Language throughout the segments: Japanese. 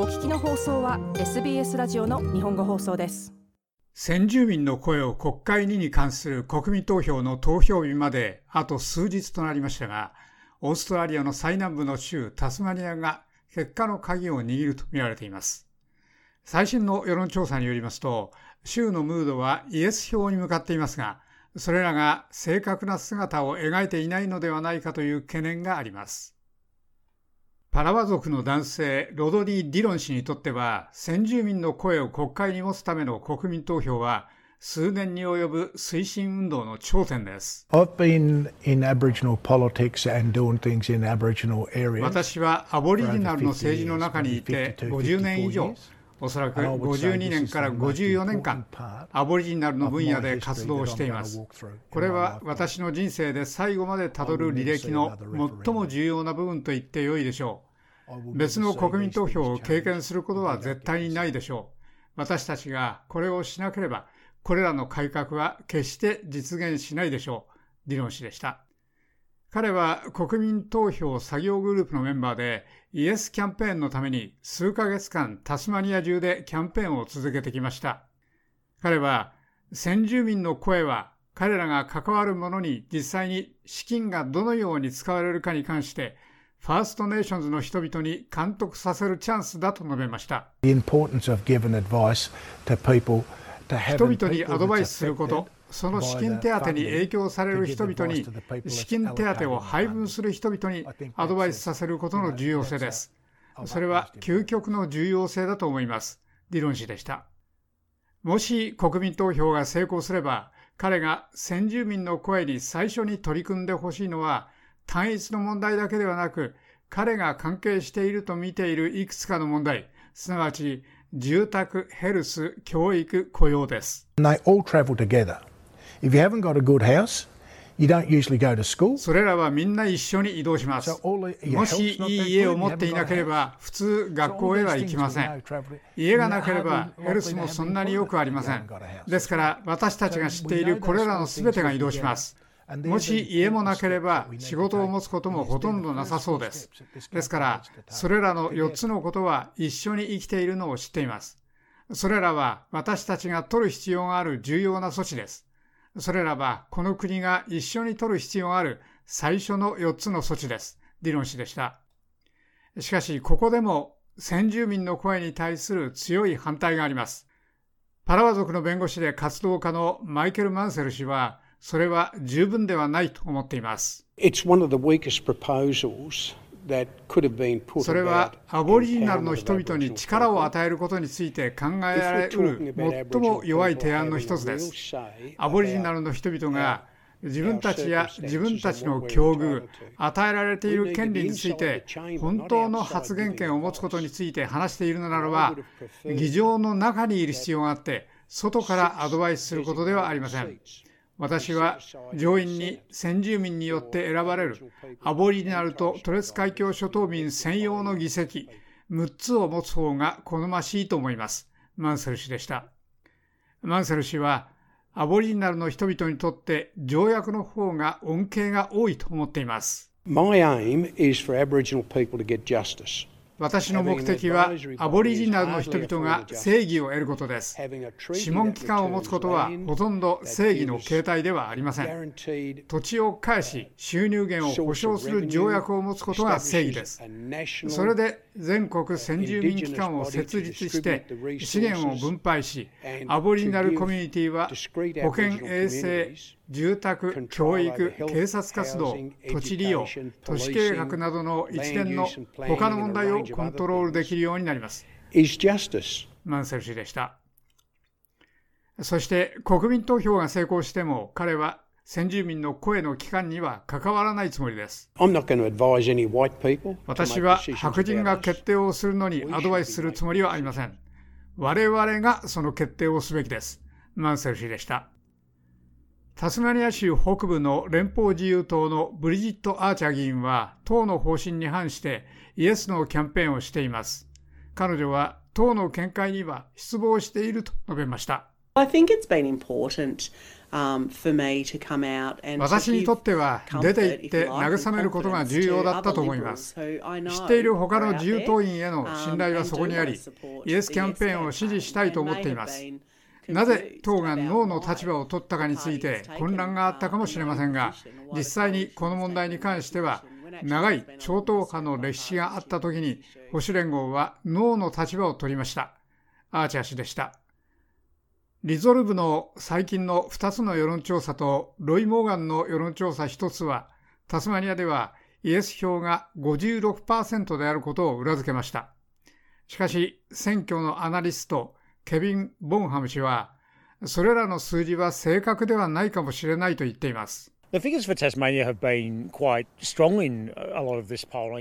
お聞きの放送は SBS ラジオの日本語放送です。先住民の声を国会にに関する国民投票の投票日まであと数日となりましたがオーストラリアの最南部の州タスマニアが結果の鍵を握るとみられています。最新の世論調査によりますと州のムードはイエス票に向かっていますがそれらが正確な姿を描いていないのではないかという懸念があります。パラワ族の男性ロドニー・ディロン氏にとっては先住民の声を国会に持つための国民投票は数年に及ぶ推進運動の頂点です。私はアボリジナルの政治の中にいて50年以上おそらく52年から54年間アボリジナルの分野で活動しています。これは私の人生で最後までたどる履歴の最も重要な部分と言ってよいでしょう別の国民投票を経験することは絶対にないでしょう私たちがこれをしなければこれらの改革は決して実現しないでしょう理論氏でした彼は国民投票作業グループのメンバーでイエスキャンペーンのために数ヶ月間タスマニア中でキャンペーンを続けてきました。彼は先住民の声は彼らが関わるものに実際に資金がどのように使われるかに関してファーストネーションズの人々に監督させるチャンスだと述べました。人々にアドバイスすること、その資金手当に影響される人々に資金手当を配分する人々にアドバイスさせることの重要性です。それは究極の重要性だと思います。理論氏でした。もし国民投票が成功すれば、彼が先住民の声に最初に取り組んでほしいのは、単一の問題だけではなく、彼が関係していると見ているいくつかの問題、すなわち住宅、ヘルス、教育、雇用です。If you haven't got a good house, you don't usually go to school. それらはみんな一緒に移動します。もしいい家を持っていなければ、普通学校へは行きません。家がなければ、ヘルスもそんなによくありません。ですから、私たちが知っているこれらのすべてが移動します。もし家もなければ仕事を持つこともほとんどなさそうです。ですから、それらの4つのことは一緒に生きているのを知っています。それらは私たちが取る必要がある重要な措置です。それらはこの国が一緒に取る必要がある最初の4つの措置です。ディロン氏でした。しかし、ここでも先住民の声に対する強い反対があります。パラワ族の弁護士で活動家のマイケル・マンセル氏は、それは十分ではないと思っています。It's one of the weakest proposals それはアボリジナルの人々に力を与えることについて考えられる最も弱い提案の一つです。アボリジナルの人々が自分たちや自分たちの境遇、与えられている権利について本当の発言権を持つことについて話しているのならば、議場の中にいる必要があって、外からアドバイスすることではありません。私は上院に先住民によって選ばれるアボリジナルとトレス海峡諸島民専用の議席6つを持つ方が好ましいと思います。マンセル氏でした。マンセル氏はアボリジナルの人々にとって条約の方が恩恵が多いと思っています。My aim is for Aboriginal people to get justice. 私の目的はアボリジナルの人々が正義を得ることです。諮問機関を持つことはほとんど正義の形態ではありません。土地を返し収入源を保障する条約を持つことが正義です。それで全国先住民機関を設立して資源を分配し、アボリジナルコミュニティは保健衛生、住宅、教育、警察活動、土地利用、都市計画などの一連の他の問題をコントロールできるようになります。マンセル氏でした。そして国民投票が成功しても彼は先住民の声の機関には関わらないつもりです。私は白人が決定をするのにアドバイスするつもりはありません。我々がその決定をすべきです。マンセル氏でした。タスマニア州北部の連邦自由党のブリジット・アーチャー議員は党の方針に反してイエスのキャンペーンをしています。彼女は党の見解には失望していると述べました。私にとっては出て行って慰めることが重要だったと思います知っている他の自由党員への信頼はそこにありイエスキャンペーンを支持したいと思っていますなぜ党がノーの立場を取ったかについて混乱があったかもしれませんが実際にこの問題に関しては長い超党派の歴史があった時に保守連合はノーの立場を取りました。アーチャー氏でした。リゾルブの最近の2つの世論調査とロイ・モーガンの世論調査1つはタスマニアではイエス票が56%であることを裏付けました。しかし選挙のアナリストケビン・ボンハム氏はそれらの数字は正確ではないかもしれないと言っています。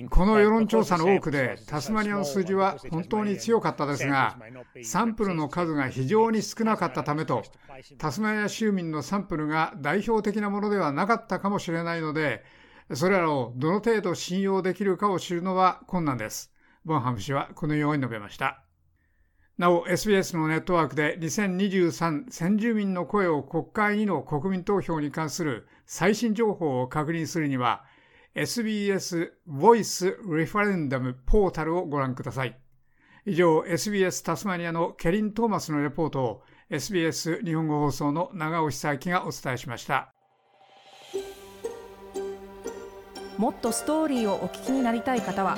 この世論調査の多くでタスマニアの数字は本当に強かったですがサンプルの数が非常に少なかったためとタスマニア州民のサンプルが代表的なものではなかったかもしれないのでそれらをどの程度信用できるかを知るのは困難です。ボンハム氏はこのように述べましたなお SBS のネットワークで2023先住民の声を国会にの国民投票に関する最新情報を確認するには SBS Voice Referendum ポータルをご覧ください。以上 SBS タスマニアのケリン・トーマスのレポートを SBS 日本語放送の長尾久明がお伝えしました。もっとストーリーをお聞きになりたい方は